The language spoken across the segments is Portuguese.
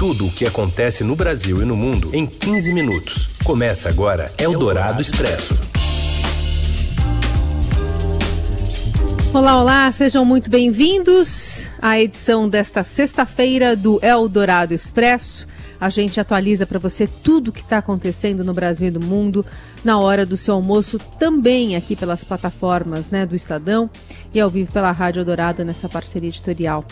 Tudo o que acontece no Brasil e no mundo em 15 minutos. Começa agora Eldorado Expresso. Olá, olá, sejam muito bem-vindos à edição desta sexta-feira do Eldorado Expresso. A gente atualiza para você tudo o que está acontecendo no Brasil e no mundo na hora do seu almoço, também aqui pelas plataformas né, do Estadão e ao vivo pela Rádio Dourado nessa parceria editorial.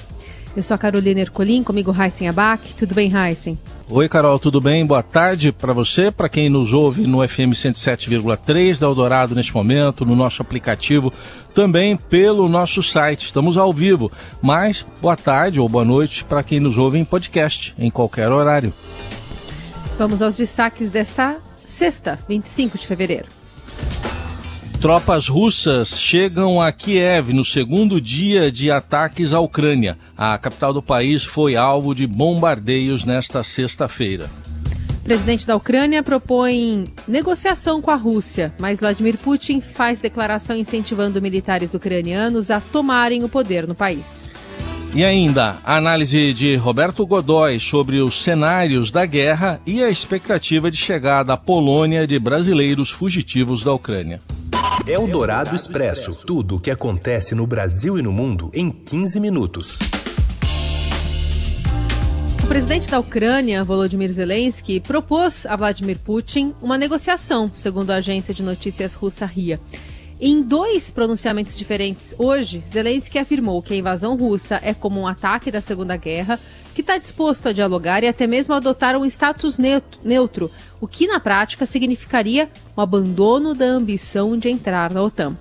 Eu sou a Carolina Ercolim, comigo Heisen Abac. Tudo bem, Heisen? Oi, Carol, tudo bem? Boa tarde para você, para quem nos ouve no FM 107,3 da Eldorado neste momento, no nosso aplicativo, também pelo nosso site. Estamos ao vivo, mas boa tarde ou boa noite para quem nos ouve em podcast, em qualquer horário. Vamos aos destaques desta sexta, 25 de fevereiro. Tropas russas chegam a Kiev no segundo dia de ataques à Ucrânia. A capital do país foi alvo de bombardeios nesta sexta-feira. O presidente da Ucrânia propõe negociação com a Rússia, mas Vladimir Putin faz declaração incentivando militares ucranianos a tomarem o poder no país. E ainda, a análise de Roberto Godoy sobre os cenários da guerra e a expectativa de chegada à Polônia de brasileiros fugitivos da Ucrânia. É o Dourado Expresso. Tudo o que acontece no Brasil e no mundo em 15 minutos. O presidente da Ucrânia, Volodymyr Zelensky, propôs a Vladimir Putin uma negociação, segundo a agência de notícias russa RIA. Em dois pronunciamentos diferentes hoje, Zelensky afirmou que a invasão russa é como um ataque da Segunda Guerra, que está disposto a dialogar e até mesmo adotar um status neutro, o que na prática significaria o abandono da ambição de entrar na OTAN.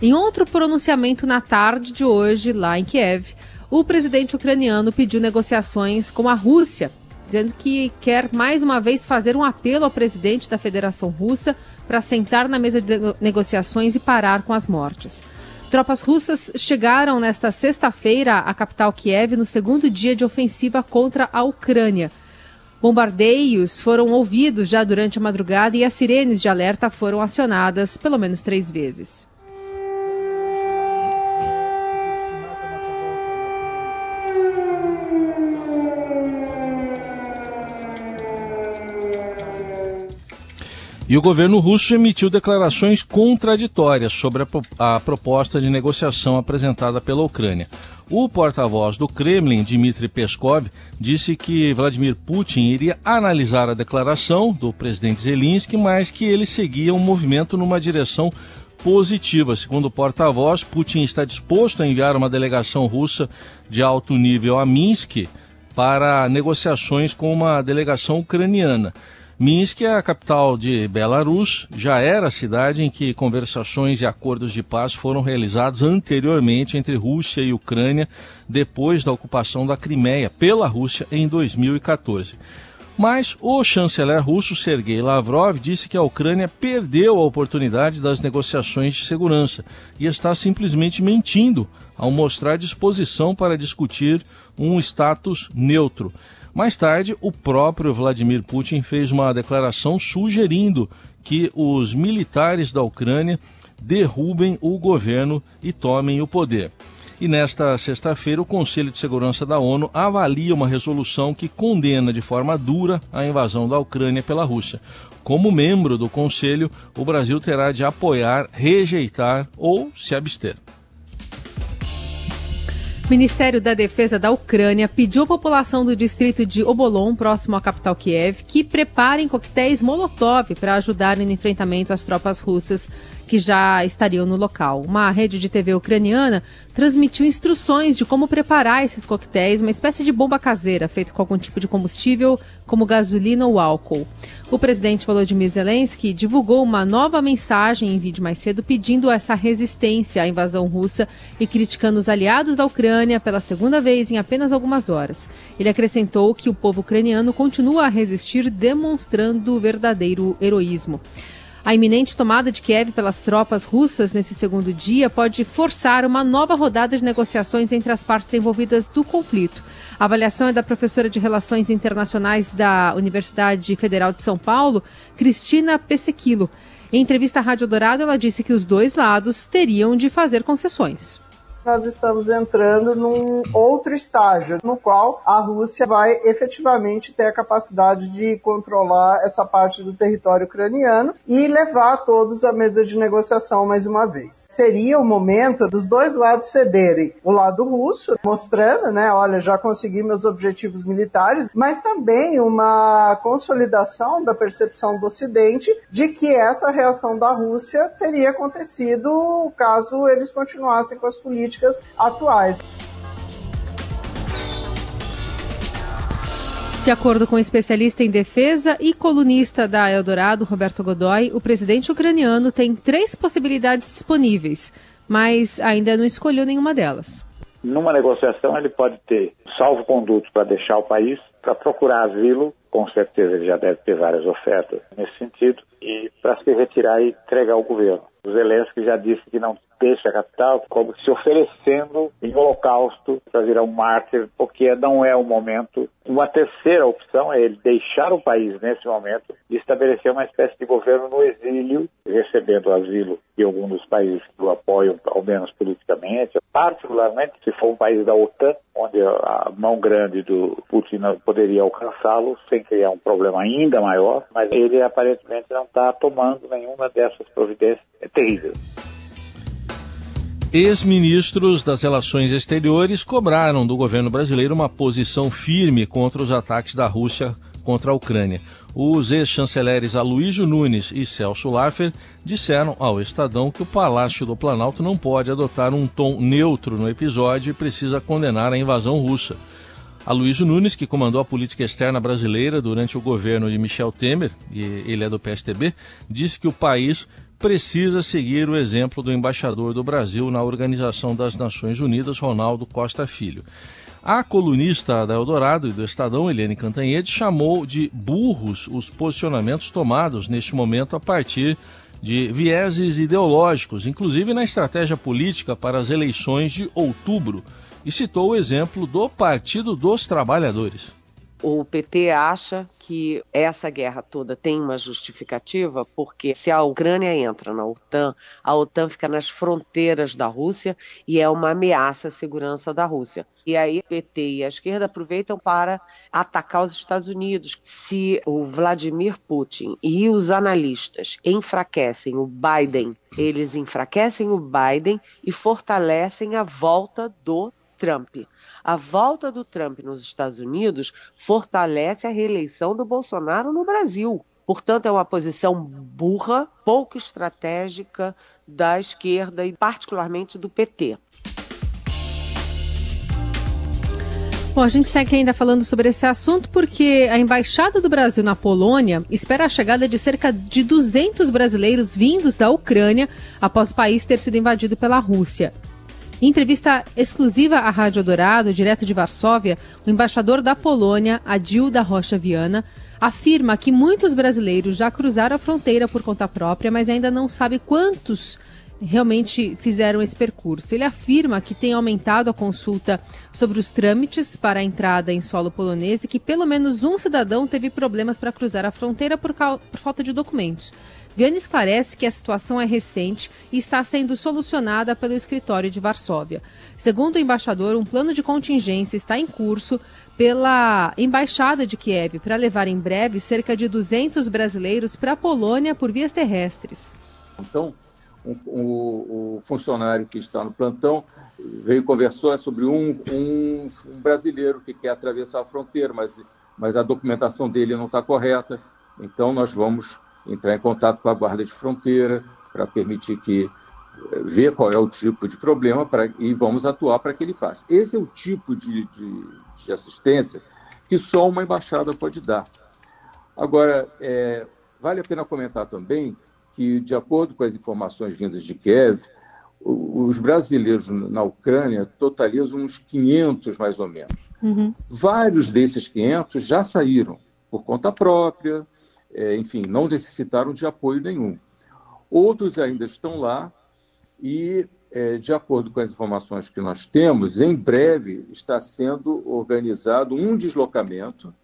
Em outro pronunciamento na tarde de hoje, lá em Kiev, o presidente ucraniano pediu negociações com a Rússia dizendo que quer mais uma vez fazer um apelo ao presidente da Federação Russa para sentar na mesa de negociações e parar com as mortes. Tropas russas chegaram nesta sexta-feira à capital Kiev no segundo dia de ofensiva contra a Ucrânia. Bombardeios foram ouvidos já durante a madrugada e as sirenes de alerta foram acionadas pelo menos três vezes. E o governo russo emitiu declarações contraditórias sobre a, a, proposta de negociação apresentada pela Ucrânia. O porta-voz do Kremlin, Dmitry Peskov, disse que Vladimir Putin iria analisar a declaração do presidente Zelensky, mas que ele seguia um movimento numa direção positiva. Segundo o porta-voz, Putin está disposto a enviar uma delegação russa de alto nível a Minsk para negociações com uma delegação ucraniana. Minsk é a capital de Belarus, já era a cidade em que conversações e acordos de paz foram realizados anteriormente entre Rússia e Ucrânia, depois da ocupação da Crimeia pela Rússia em 2014. Mas o chanceler russo Sergei Lavrov disse que a Ucrânia perdeu a oportunidade das negociações de segurança e está simplesmente mentindo ao mostrar disposição para discutir um status neutro. Mais tarde, o próprio Vladimir Putin fez uma declaração sugerindo que os militares da Ucrânia derrubem o governo e tomem o poder. E nesta sexta-feira, o Conselho de Segurança da ONU avalia uma resolução que condena de forma dura a invasão da Ucrânia pela Rússia. Como membro do Conselho, o Brasil terá de apoiar, rejeitar ou se abster. O Ministério da Defesa da Ucrânia pediu à população do distrito de Obolon, próximo à capital Kiev, que preparem coquetéis Molotov para ajudar no enfrentamento às tropas russas que já estariam no local. Uma rede de TV ucraniana transmitiu instruções de como preparar esses coquetéis, uma espécie de bomba caseira feita com algum tipo de combustível, como gasolina ou álcool. O presidente Volodymyr Zelensky divulgou uma nova mensagem em vídeo mais cedo pedindo essa resistência à invasão russa e criticando os aliados da Ucrânia pela segunda vez em apenas algumas horas. Ele acrescentou que o povo ucraniano continua a resistir, demonstrando verdadeiro heroísmo. A iminente tomada de Kiev pelas tropas russas nesse segundo dia pode forçar uma nova rodada de negociações entre as partes envolvidas do conflito. A avaliação é da professora de Relações Internacionais da Universidade Federal de São Paulo, Cristina Pesequilo. Em entrevista à Rádio Dourado, ela disse que os dois lados teriam de fazer concessões. Nós estamos entrando num outro estágio, no qual a Rússia vai efetivamente ter a capacidade de controlar essa parte do território ucraniano e levar todos à mesa de negociação mais uma vez. Seria o momento dos dois lados cederem. O lado russo, mostrando, né, olha, já consegui meus objetivos militares, mas também uma consolidação da percepção do Ocidente de que essa reação da Rússia teria acontecido caso eles continuassem com as políticas atuais. De acordo com o especialista em defesa e colunista da Eldorado, Roberto Godoy, o presidente ucraniano tem três possibilidades disponíveis, mas ainda não escolheu nenhuma delas. Numa negociação, ele pode ter salvo-conduto para deixar o país, para procurar asilo, com certeza ele já deve ter várias ofertas nesse sentido, e para se retirar e entregar o governo. O Zelensky já disse que não deixa a capital, como se oferecendo em holocausto para virar um mártir, porque não é o momento. Uma terceira opção é ele deixar o país nesse momento e estabelecer uma espécie de governo no exílio, recebendo asilo de algum dos países que o apoiam, ao menos politicamente, particularmente se for um país da OTAN, onde a mão grande do Putin poderia alcançá-lo sem criar um problema ainda maior, mas ele aparentemente não está tomando nenhuma dessas providências terríveis. Ex-ministros das Relações Exteriores cobraram do governo brasileiro uma posição firme contra os ataques da Rússia contra a Ucrânia. Os ex-chanceleres Aloysio Nunes e Celso Laffer disseram ao Estadão que o Palácio do Planalto não pode adotar um tom neutro no episódio e precisa condenar a invasão russa. Aloysio Nunes, que comandou a política externa brasileira durante o governo de Michel Temer, e ele é do PSTB, disse que o país precisa seguir o exemplo do embaixador do Brasil na Organização das Nações Unidas, Ronaldo Costa Filho. A colunista da Eldorado e do Estadão, Helene Cantanhede, chamou de burros os posicionamentos tomados neste momento a partir de vieses ideológicos, inclusive na estratégia política para as eleições de outubro, e citou o exemplo do Partido dos Trabalhadores. O PT acha que essa guerra toda tem uma justificativa, porque se a Ucrânia entra na OTAN, a OTAN fica nas fronteiras da Rússia e é uma ameaça à segurança da Rússia. E aí o PT e a esquerda aproveitam para atacar os Estados Unidos. Se o Vladimir Putin e os analistas enfraquecem o Biden, eles enfraquecem o Biden e fortalecem a volta do Trump. A volta do Trump nos Estados Unidos fortalece a reeleição do Bolsonaro no Brasil. Portanto, é uma posição burra, pouco estratégica da esquerda e, particularmente, do PT. Bom, a gente segue ainda falando sobre esse assunto porque a Embaixada do Brasil na Polônia espera a chegada de cerca de 200 brasileiros vindos da Ucrânia após o país ter sido invadido pela Rússia. Em entrevista exclusiva à Rádio Dourado, direto de Varsóvia, o embaixador da Polônia, Adil da Rocha Viana, afirma que muitos brasileiros já cruzaram a fronteira por conta própria, mas ainda não sabe quantos realmente fizeram esse percurso. Ele afirma que tem aumentado a consulta sobre os trâmites para a entrada em solo polonês e que pelo menos um cidadão teve problemas para cruzar a fronteira por, por falta de documentos. Viana esclarece que a situação é recente e está sendo solucionada pelo escritório de Varsóvia. Segundo o embaixador, um plano de contingência está em curso pela Embaixada de Kiev para levar em breve cerca de 200 brasileiros para a Polônia por vias terrestres. Então, um, o, o, funcionário que está no plantão veio conversou sobre um, um, um, brasileiro que quer atravessar a fronteira, mas, mas a documentação dele não está correta. Então, nós vamos entrar em contato com a guarda de fronteira para permitir que eh, ver qual é o tipo de problema pra, e vamos atuar para que ele passe. Esse é o tipo de, de, de, assistência que só uma embaixada pode dar. Agora, é, vale a pena comentar também que, de acordo com as informações vindas de Kiev, os brasileiros na Ucrânia totalizam uns 500 mais ou menos. Uhum. Vários desses 500 já saíram por conta própria, enfim, não necessitaram de apoio nenhum. Outros ainda estão lá e, é, de acordo com as informações que nós temos, em breve está sendo organizado um deslocamento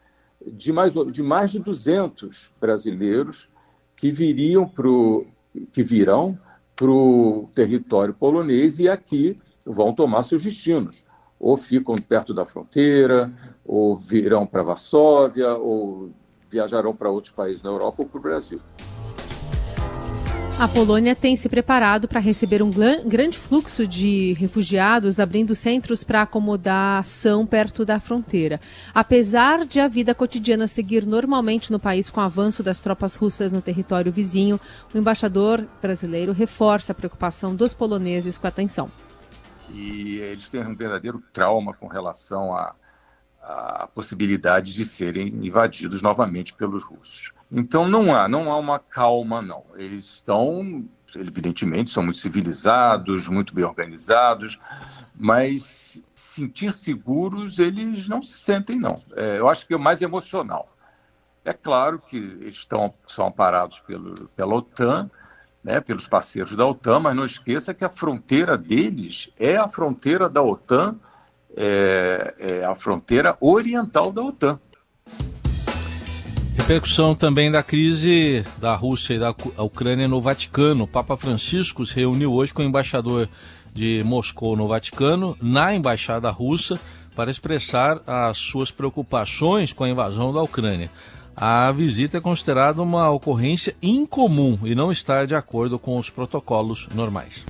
de mais de, mais de 200 brasileiros que viriam pro, que virão para o território polonês e aqui vão tomar seus destinos. Ou ficam perto da fronteira, ou virão para Varsóvia, ou viajarão para outros países na Europa ou para o Brasil. A Polônia tem se preparado para receber um grande fluxo de refugiados, abrindo centros para acomodação perto da fronteira. Apesar de a vida cotidiana seguir normalmente no país com o avanço das tropas russas no território vizinho, o embaixador brasileiro reforça a preocupação dos poloneses com a tensão. E eles têm um verdadeiro trauma com relação à, à possibilidade de serem invadidos novamente pelos russos. Então não há, não há uma calma, não. Eles estão, evidentemente, são muito civilizados, muito bem organizados, mas sentir seguros eles não se sentem, não. É, eu acho que é mais emocional. É claro que eles estão, são amparados pelo, pela OTAN, né, pelos parceiros da OTAN, mas não esqueça que a fronteira deles é a fronteira da OTAN, é, é a fronteira oriental da OTAN. Repercussão também da crise da Rússia e da Ucrânia no Vaticano. O Papa Francisco se reuniu hoje com o embaixador de Moscou no Vaticano, na embaixada russa, para expressar as suas preocupações com a invasão da Ucrânia. A visita é considerada uma ocorrência incomum e não está de acordo com os protocolos normais.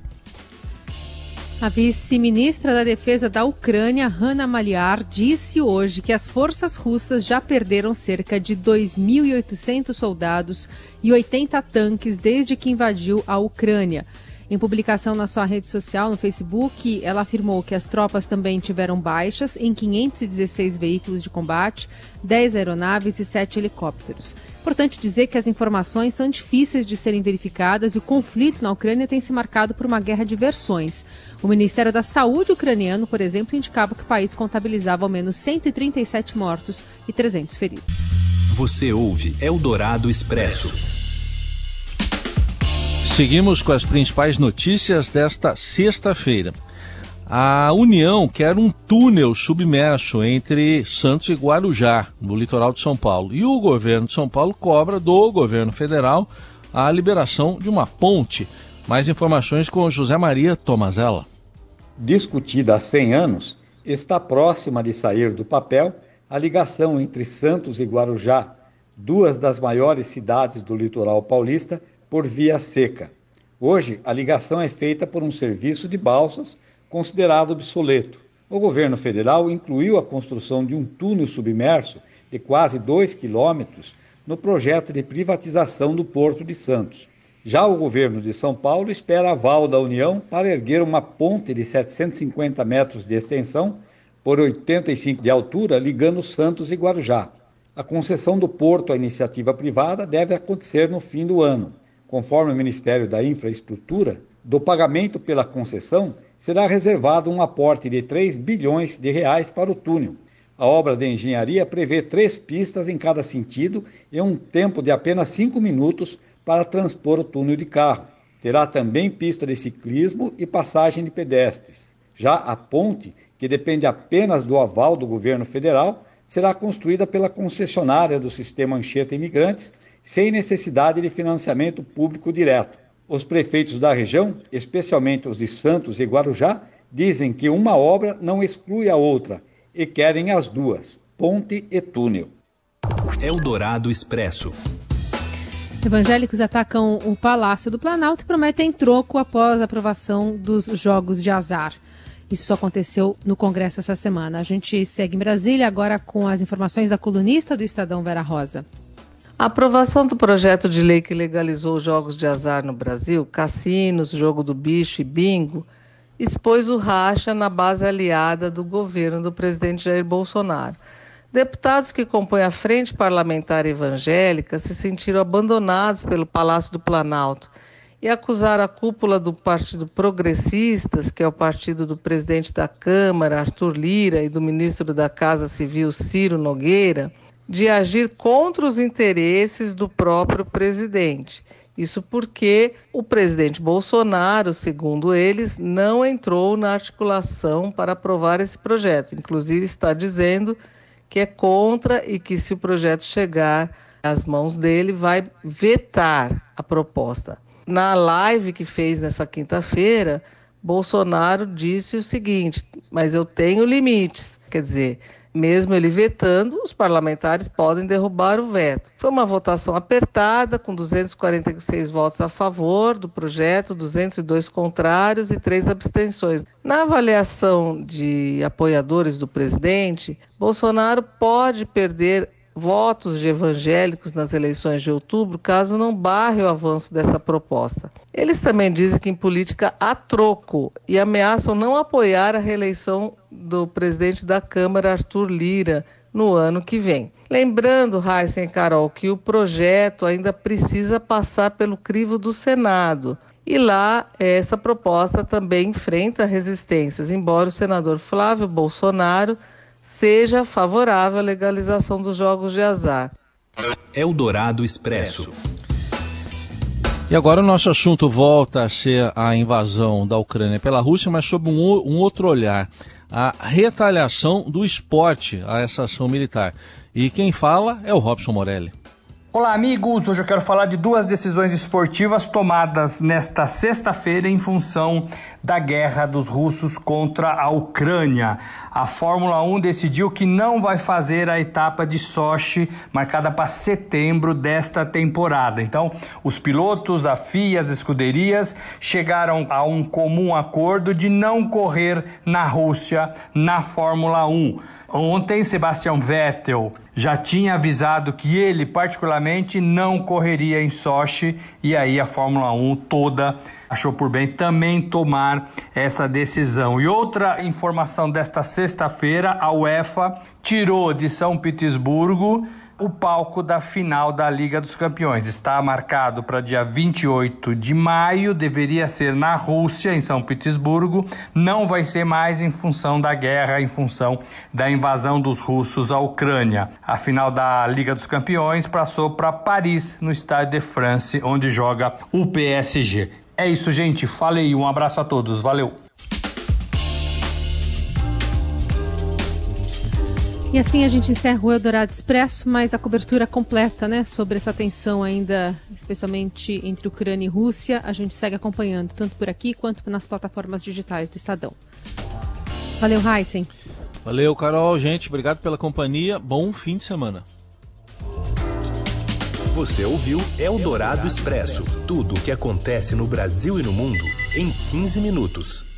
A vice-ministra da Defesa da Ucrânia, Hanna Maliar, disse hoje que as forças russas já perderam cerca de 2.800 soldados e 80 tanques desde que invadiu a Ucrânia. Em publicação na sua rede social, no Facebook, ela afirmou que as tropas também tiveram baixas em 516 veículos de combate, 10 aeronaves e 7 helicópteros. Importante dizer que as informações são difíceis de serem verificadas e o conflito na Ucrânia tem se marcado por uma guerra de versões. O Ministério da Saúde ucraniano, por exemplo, indicava que o país contabilizava ao menos 137 mortos e 300 feridos. Você ouve Eldorado Expresso. Seguimos com as principais notícias desta sexta-feira. A União quer um túnel submerso entre Santos e Guarujá, no litoral de São Paulo. E o governo de São Paulo cobra do governo federal a liberação de uma ponte. Mais informações com José Maria Tomazella. Discutida há 100 anos, está próxima de sair do papel a ligação entre Santos e Guarujá, duas das maiores cidades do litoral paulista por via seca. Hoje, a ligação é feita por um serviço de balsas considerado obsoleto. O governo federal incluiu a construção de um túnel submerso de quase 2 quilômetros no projeto de privatização do Porto de Santos. Já o governo de São Paulo espera aval da União para erguer uma ponte de 750 metros de extensão por 85 de altura ligando Santos e Guarujá. A concessão do porto à iniciativa privada deve acontecer no fim do ano conforme o Ministério da Infraestrutura, do pagamento pela concessão será reservado um aporte de 3 bilhões de reais para o túnel. A obra de engenharia prevê três pistas em cada sentido e um tempo de apenas cinco minutos para transpor o túnel de carro. Terá também pista de ciclismo e passagem de pedestres. Já a ponte, que depende apenas do aval do governo federal, será construída pela concessionária do sistema Anchieta Imigrantes sem necessidade de financiamento público direto. Os prefeitos da região, especialmente os de Santos e Guarujá, dizem que uma obra não exclui a outra e querem as duas, ponte e túnel. Eldorado Expresso. Evangélicos atacam o Palácio do Planalto e prometem troco após a aprovação dos jogos de azar. Isso só aconteceu no Congresso essa semana. A gente segue em Brasília agora com as informações da colunista do Estadão Vera Rosa. A aprovação do projeto de lei que legalizou os jogos de azar no Brasil, cassinos, jogo do bicho e bingo, expôs o racha na base aliada do governo do presidente Jair Bolsonaro. Deputados que compõem a Frente Parlamentar Evangélica se sentiram abandonados pelo Palácio do Planalto e acusaram a cúpula do Partido Progressistas, que é o partido do presidente da Câmara, Arthur Lira, e do ministro da Casa Civil, Ciro Nogueira, de agir contra os interesses do próprio presidente. Isso porque o presidente Bolsonaro, segundo eles, não entrou na articulação para aprovar esse projeto. Inclusive, está dizendo que é contra e que, se o projeto chegar às mãos dele, vai vetar a proposta. Na live que fez nessa quinta-feira, Bolsonaro disse o seguinte: mas eu tenho limites. Quer dizer, mesmo ele vetando, os parlamentares podem derrubar o veto. Foi uma votação apertada, com 246 votos a favor do projeto, 202 contrários e três abstenções. Na avaliação de apoiadores do presidente, Bolsonaro pode perder votos de evangélicos nas eleições de outubro, caso não barre o avanço dessa proposta. Eles também dizem que em política há troco e ameaçam não apoiar a reeleição do presidente da Câmara, Arthur Lira, no ano que vem. Lembrando, Heisen e Carol, que o projeto ainda precisa passar pelo crivo do Senado. E lá, essa proposta também enfrenta resistências, embora o senador Flávio Bolsonaro seja favorável à legalização dos jogos de azar. Eldorado Expresso. E agora o nosso assunto volta a ser a invasão da Ucrânia pela Rússia, mas sob um, um outro olhar. A retaliação do esporte a essa ação militar. E quem fala é o Robson Morelli. Olá, amigos! Hoje eu quero falar de duas decisões esportivas tomadas nesta sexta-feira em função da guerra dos russos contra a Ucrânia. A Fórmula 1 decidiu que não vai fazer a etapa de Sochi marcada para setembro desta temporada. Então, os pilotos, a FIA, as escuderias chegaram a um comum acordo de não correr na Rússia na Fórmula 1. Ontem, Sebastian Vettel já tinha avisado que ele, particularmente, não correria em Sochi e aí a Fórmula 1 toda achou por bem também tomar essa decisão. E outra informação desta sexta-feira, a UEFA tirou de São Petersburgo o palco da final da Liga dos Campeões. Está marcado para dia 28 de maio, deveria ser na Rússia, em São Petersburgo. Não vai ser mais em função da guerra, em função da invasão dos russos à Ucrânia. A final da Liga dos Campeões passou para Paris, no Stade de France, onde joga o PSG. É isso, gente. Falei, um abraço a todos. Valeu. E assim a gente encerra o Eldorado Expresso, mas a cobertura completa, né, sobre essa tensão ainda, especialmente entre Ucrânia e Rússia, a gente segue acompanhando, tanto por aqui quanto nas plataformas digitais do Estadão. Valeu, Heisen. Valeu, Carol. Gente, obrigado pela companhia. Bom fim de semana. Você ouviu Eldorado Expresso tudo o que acontece no Brasil e no mundo em 15 minutos.